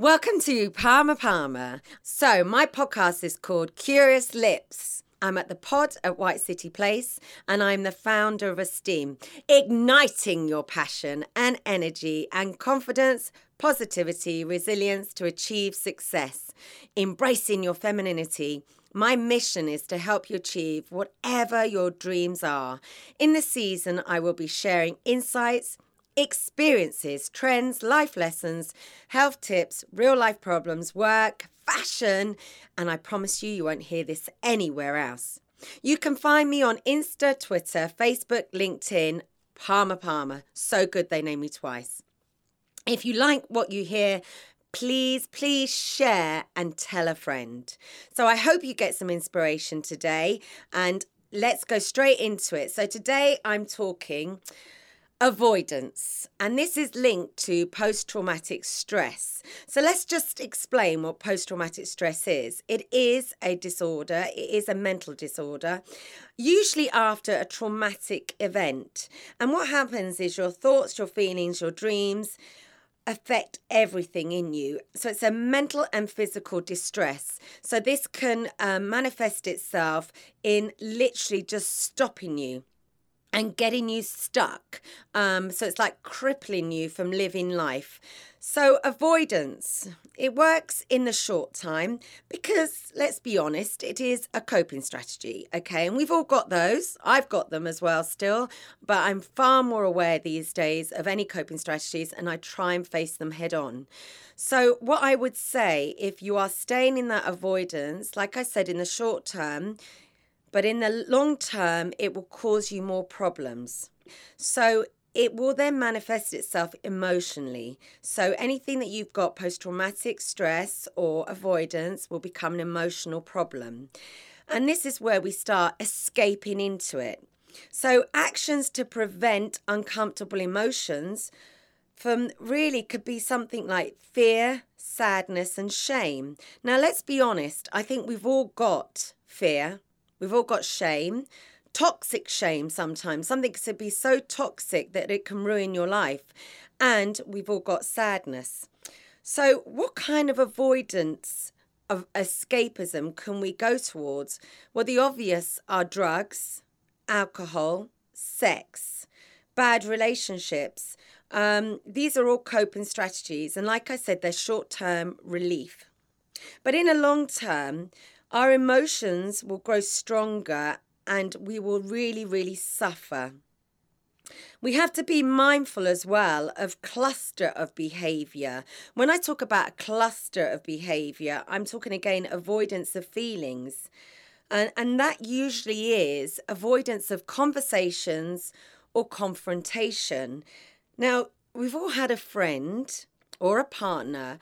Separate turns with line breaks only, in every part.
Welcome to Palmer Palmer. So, my podcast is called Curious Lips. I'm at the pod at White City Place and I'm the founder of Esteem, igniting your passion and energy and confidence, positivity, resilience to achieve success, embracing your femininity. My mission is to help you achieve whatever your dreams are. In the season, I will be sharing insights experiences, trends, life lessons, health tips, real life problems, work, fashion, and I promise you, you won't hear this anywhere else. You can find me on Insta, Twitter, Facebook, LinkedIn, Palmer Palmer. So good they named me twice. If you like what you hear, please, please share and tell a friend. So I hope you get some inspiration today and let's go straight into it. So today I'm talking avoidance. And this is linked to post traumatic stress. So let's just explain what post traumatic stress is. It is a disorder, it is a mental disorder, usually after a traumatic event. And what happens is your thoughts, your feelings, your dreams, affect everything in you. So it's a mental and physical distress. So this can um, manifest itself in literally just stopping you and getting you stuck. Um, so it's like crippling you from living life. So, avoidance, it works in the short time because, let's be honest, it is a coping strategy. Okay. And we've all got those. I've got them as well still, but I'm far more aware these days of any coping strategies and I try and face them head on. So, what I would say if you are staying in that avoidance, like I said, in the short term, but in the long term, it will cause you more problems. So it will then manifest itself emotionally. So anything that you've got post traumatic stress or avoidance will become an emotional problem. And this is where we start escaping into it. So, actions to prevent uncomfortable emotions from really could be something like fear, sadness, and shame. Now, let's be honest, I think we've all got fear, We've all got shame, toxic shame sometimes. Something can be so toxic that it can ruin your life. And we've all got sadness. So, what kind of avoidance of escapism can we go towards? Well, the obvious are drugs, alcohol, sex, bad relationships. Um, these are all coping strategies. And like I said, they're short term relief. But in a long term, our emotions will grow stronger and we will really, really suffer. We have to be mindful as well of cluster of behavior. When I talk about a cluster of behavior, I'm talking again avoidance of feelings. And, and that usually is avoidance of conversations or confrontation. Now, we've all had a friend or a partner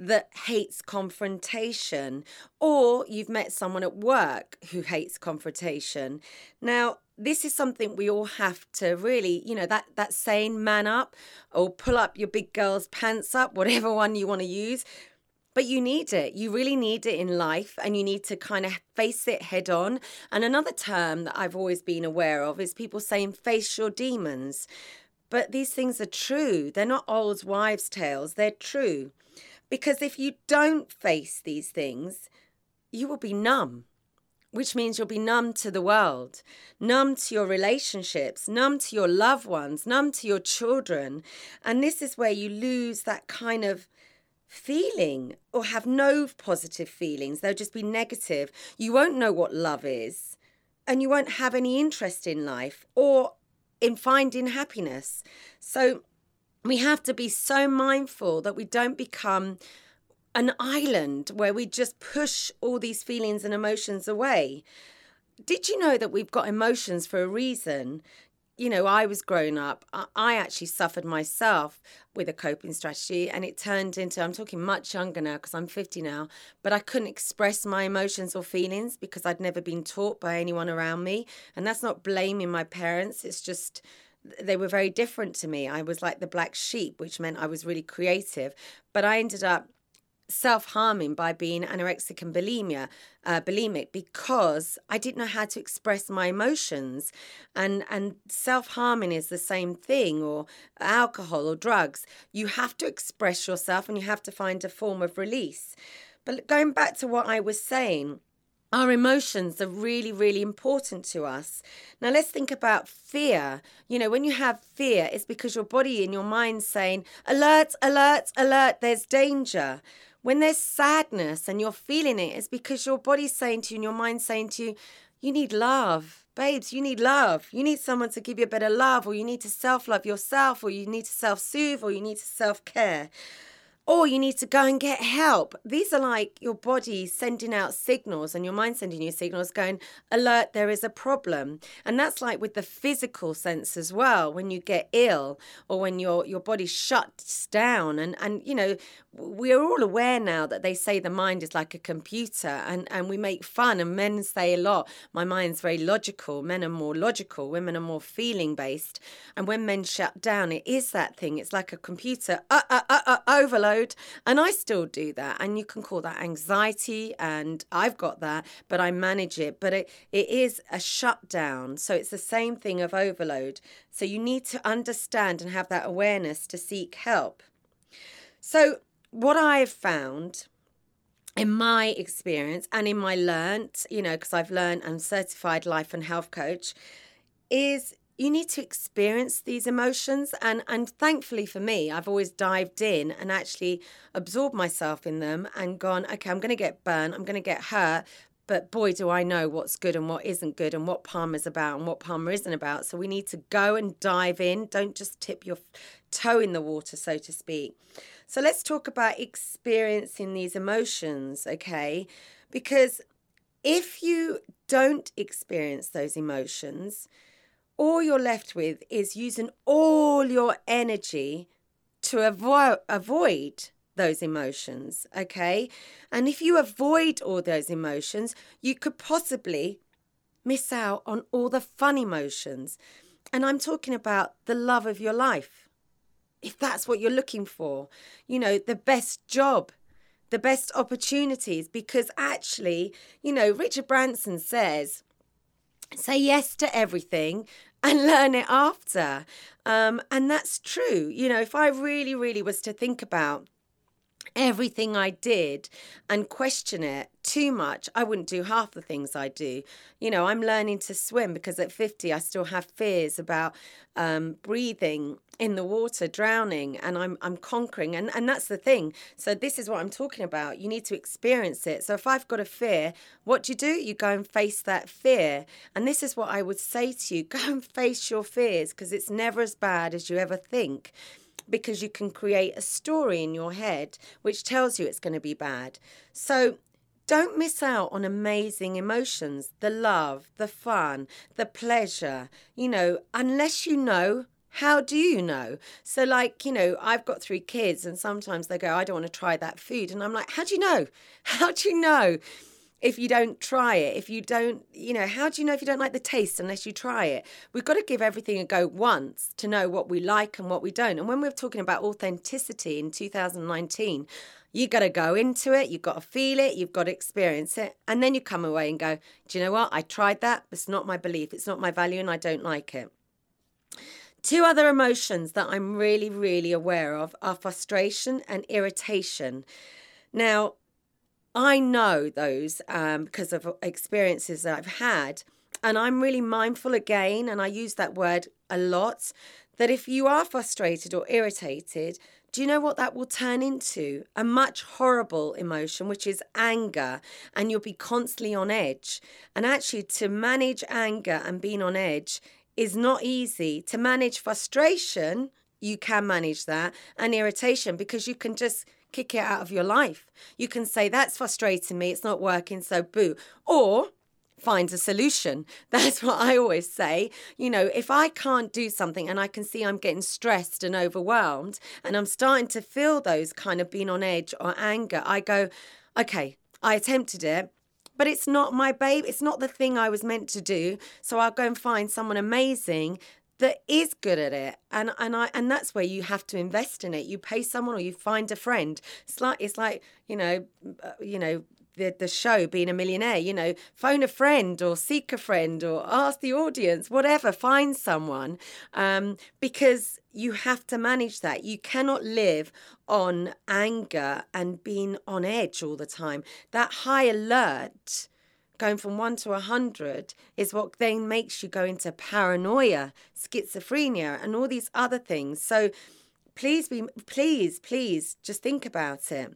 that hates confrontation, or you've met someone at work who hates confrontation. Now, this is something we all have to really, you know, that that saying man up or pull up your big girl's pants up, whatever one you want to use. But you need it. You really need it in life and you need to kind of face it head on. And another term that I've always been aware of is people saying face your demons. But these things are true. They're not old wives' tales, they're true. Because if you don't face these things, you will be numb, which means you'll be numb to the world, numb to your relationships, numb to your loved ones, numb to your children. And this is where you lose that kind of feeling or have no positive feelings. They'll just be negative. You won't know what love is, and you won't have any interest in life or in finding happiness. So, we have to be so mindful that we don't become an island where we just push all these feelings and emotions away. Did you know that we've got emotions for a reason? You know, I was growing up, I actually suffered myself with a coping strategy, and it turned into I'm talking much younger now because I'm 50 now, but I couldn't express my emotions or feelings because I'd never been taught by anyone around me. And that's not blaming my parents, it's just they were very different to me. I was like the black sheep, which meant I was really creative. But I ended up self harming by being anorexic and bulimia, uh, bulimic because I didn't know how to express my emotions, and and self harming is the same thing, or alcohol or drugs. You have to express yourself, and you have to find a form of release. But going back to what I was saying, our emotions are really, really important to us. Now, let's think about fear. You know, when you have fear, it's because your body and your mind saying, alert, alert, alert, there's danger. When there's sadness and you're feeling it, it's because your body's saying to you and your mind's saying to you, you need love. Babes, you need love. You need someone to give you a better love, or you need to self love yourself, or you need to self soothe, or you need to self care or you need to go and get help. These are like your body sending out signals and your mind sending you signals going, alert, there is a problem. And that's like with the physical sense as well, when you get ill or when your, your body shuts down. And, and, you know, we're all aware now that they say the mind is like a computer and, and we make fun and men say a lot, my mind's very logical. Men are more logical, women are more feeling based. And when men shut down, it is that thing. It's like a computer, uh, uh, uh, uh overload and I still do that. And you can call that anxiety. And I've got that, but I manage it. But it, it is a shutdown. So it's the same thing of overload. So you need to understand and have that awareness to seek help. So, what I've found in my experience and in my learnt, you know, because I've learned and certified life and health coach, is you need to experience these emotions and and thankfully for me i've always dived in and actually absorbed myself in them and gone okay i'm going to get burned i'm going to get hurt but boy do i know what's good and what isn't good and what PAMA is about and what PAMA isn't about. So we need to go and dive in. Don't just tip your toe in the water so to speak. So let's talk about experiencing these emotions okay? Because if you don't experience those emotions all you're left with is using all your energy to avo- avoid those emotions, okay? And if you avoid all those emotions, you could possibly miss out on all the fun emotions. And I'm talking about the love of your life. If that's what you're looking for, you know, the best job, the best opportunities, because actually, you know, Richard Branson says, say yes to everything and learn it after. Um, and that's true. You know, if I really, really was to think about everything I did and question it too much, I wouldn't do half the things I do. You know, I'm learning to swim because at 50 I still have fears about um, breathing in the water, drowning, and I'm I'm conquering. And, and that's the thing. So this is what I'm talking about. You need to experience it. So if I've got a fear, what do you do? You go and face that fear. And this is what I would say to you. Go and face your fears because it's never as bad as you ever think because you can create a story in your head which tells you it's going to be bad. So don't miss out on amazing emotions the love, the fun, the pleasure. You know, unless you know how do you know? So, like, you know, I've got three kids, and sometimes they go, I don't want to try that food. And I'm like, how do you know? How do you know? If you don't try it, if you don't, you know, how do you know if you don't like the taste unless you try it? We've got to give everything a go once to know what we like and what we don't. And when we're talking about authenticity in 2019, you got to go into it, you've got to feel it, you've got to experience it. And then you come away and go, do you know what? I tried that. It's not my belief, it's not my value, and I don't like it. Two other emotions that I'm really, really aware of are frustration and irritation. Now, I know those um, because of experiences that I've had. And I'm really mindful again, and I use that word a lot, that if you are frustrated or irritated, do you know what that will turn into? A much horrible emotion, which is anger, and you'll be constantly on edge. And actually, to manage anger and being on edge is not easy. To manage frustration, you can manage that, and irritation, because you can just kick it out of your life. You can say, That's frustrating me, it's not working, so boo. Or find a solution. That's what I always say. You know, if I can't do something and I can see I'm getting stressed and overwhelmed and I'm starting to feel those kind of being on edge or anger, I go, okay, I attempted it. But it's not my babe. It's not the thing I was meant to do. So I'll go and find someone amazing that is good at it and and I and that's where you have to invest in it. You pay someone or you find a friend. It's like it's like you know uh, you know the, the show being a millionaire you know phone a friend or seek a friend or ask the audience whatever find someone um, because you have to manage that. You cannot live on anger and being on edge all the time. That high alert going from one to a hundred is what then makes you go into paranoia, schizophrenia, and all these other things. So please be please, please just think about it.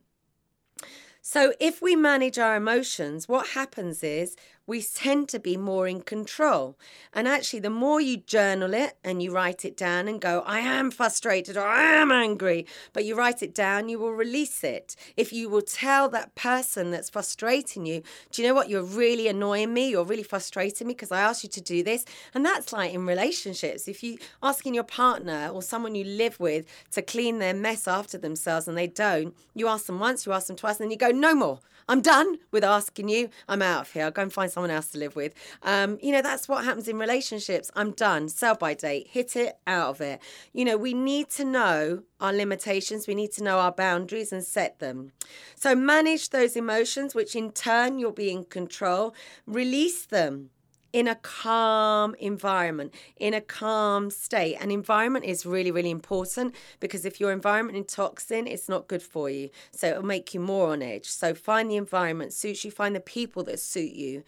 So, if we manage our emotions, what happens is we tend to be more in control. And actually, the more you journal it and you write it down and go, I am frustrated or I am angry, but you write it down, you will release it. If you will tell that person that's frustrating you, do you know what? You're really annoying me. You're really frustrating me because I asked you to do this. And that's like in relationships. If you asking your partner or someone you live with to clean their mess after themselves and they don't, you ask them once, you ask them twice, and then you go, no more. I'm done with asking you. I'm out of here. I'll go and find someone else to live with. Um, you know, that's what happens in relationships. I'm done. Sell by date. Hit it out of it. You know, we need to know our limitations. We need to know our boundaries and set them. So manage those emotions, which in turn you'll be in control. Release them in a calm environment, in a calm state. And environment is really, really important because if your environment is toxin, it's not good for you. So it'll make you more on edge. So find the environment suits you, find the people that suit you.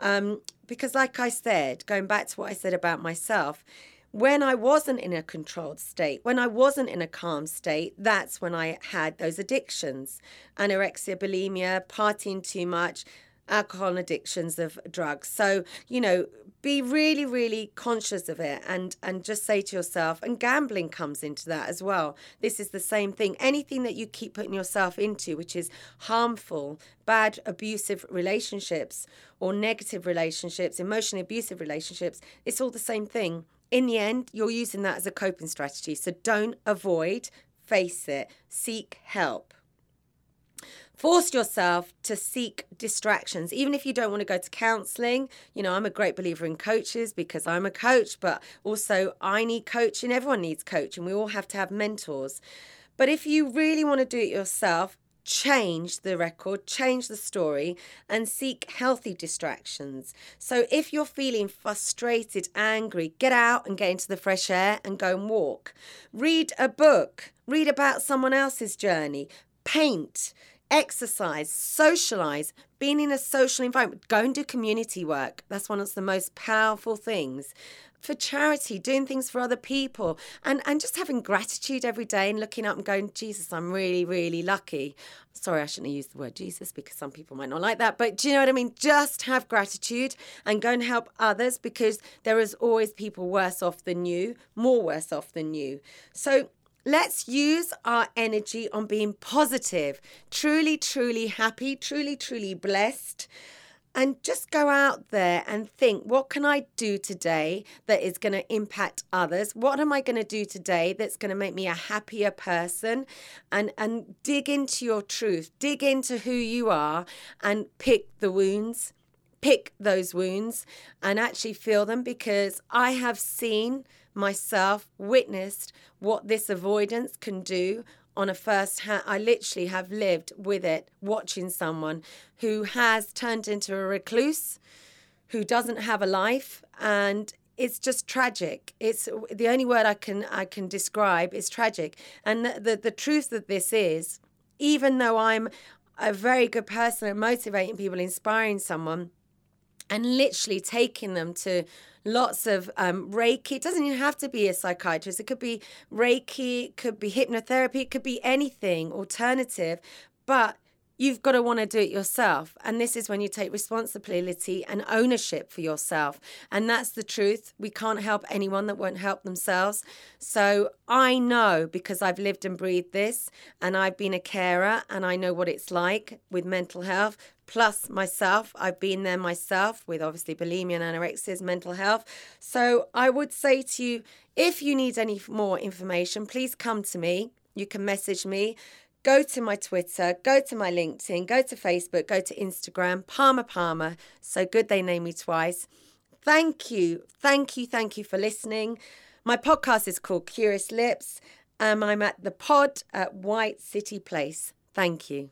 Um, because, like I said, going back to what I said about myself, when I wasn't in a controlled state, when I wasn't in a calm state, that's when I had those addictions anorexia, bulimia, partying too much, alcohol and addictions of drugs. So, you know, be really, really conscious of it and and just say to yourself, and gambling comes into that as well. This is the same thing. Anything that you keep putting yourself into, which is harmful, bad, abusive relationships or negative relationships, emotionally abusive relationships, it's all the same thing. In the end, you're using that as a coping strategy. So don't avoid, face it, seek help. Force yourself to seek distractions, even if you don't want to go to counseling. You know, I'm a great believer in coaches because I'm a coach, but also I need coaching. Everyone needs coaching. We all have to have mentors. But if you really want to do it yourself, change the record, change the story, and seek healthy distractions. So if you're feeling frustrated, angry, get out and get into the fresh air and go and walk. Read a book, read about someone else's journey, paint exercise, socialize, being in a social environment, go and do community work. That's one of the most powerful things. For charity, doing things for other people, and, and just having gratitude every day and looking up and going, Jesus, I'm really, really lucky. Sorry, I shouldn't have used the word Jesus because some people might not like that. But do you know what I mean? Just have gratitude and go and help others because there is always people worse off than you, more worse off than you. So Let's use our energy on being positive, truly, truly happy, truly, truly blessed. And just go out there and think, what can I do today that is going to impact others? What am I going to do today that's going to make me a happier person? And, and dig into your truth, dig into who you are, and pick the wounds, pick those wounds, and actually feel them because I have seen myself witnessed what this avoidance can do on a first hand. I literally have lived with it, watching someone who has turned into a recluse, who doesn't have a life, and it's just tragic. It's the only word I can I can describe is tragic. And the, the, the truth of this is, even though I'm a very good person at motivating people, inspiring someone, and literally taking them to lots of um, Reiki. It doesn't even have to be a psychiatrist. It could be Reiki, it could be hypnotherapy, it could be anything alternative. But you've got to want to do it yourself. And this is when you take responsibility and ownership for yourself. And that's the truth. We can't help anyone that won't help themselves. So I know because I've lived and breathed this, and I've been a carer, and I know what it's like with mental health. Plus, myself, I've been there myself with obviously bulimia and anorexia, mental health. So, I would say to you if you need any more information, please come to me. You can message me go to my Twitter, go to my LinkedIn, go to Facebook, go to Instagram, Palmer Palmer. So good they name me twice. Thank you, thank you, thank you for listening. My podcast is called Curious Lips. Um, I'm at the pod at White City Place. Thank you.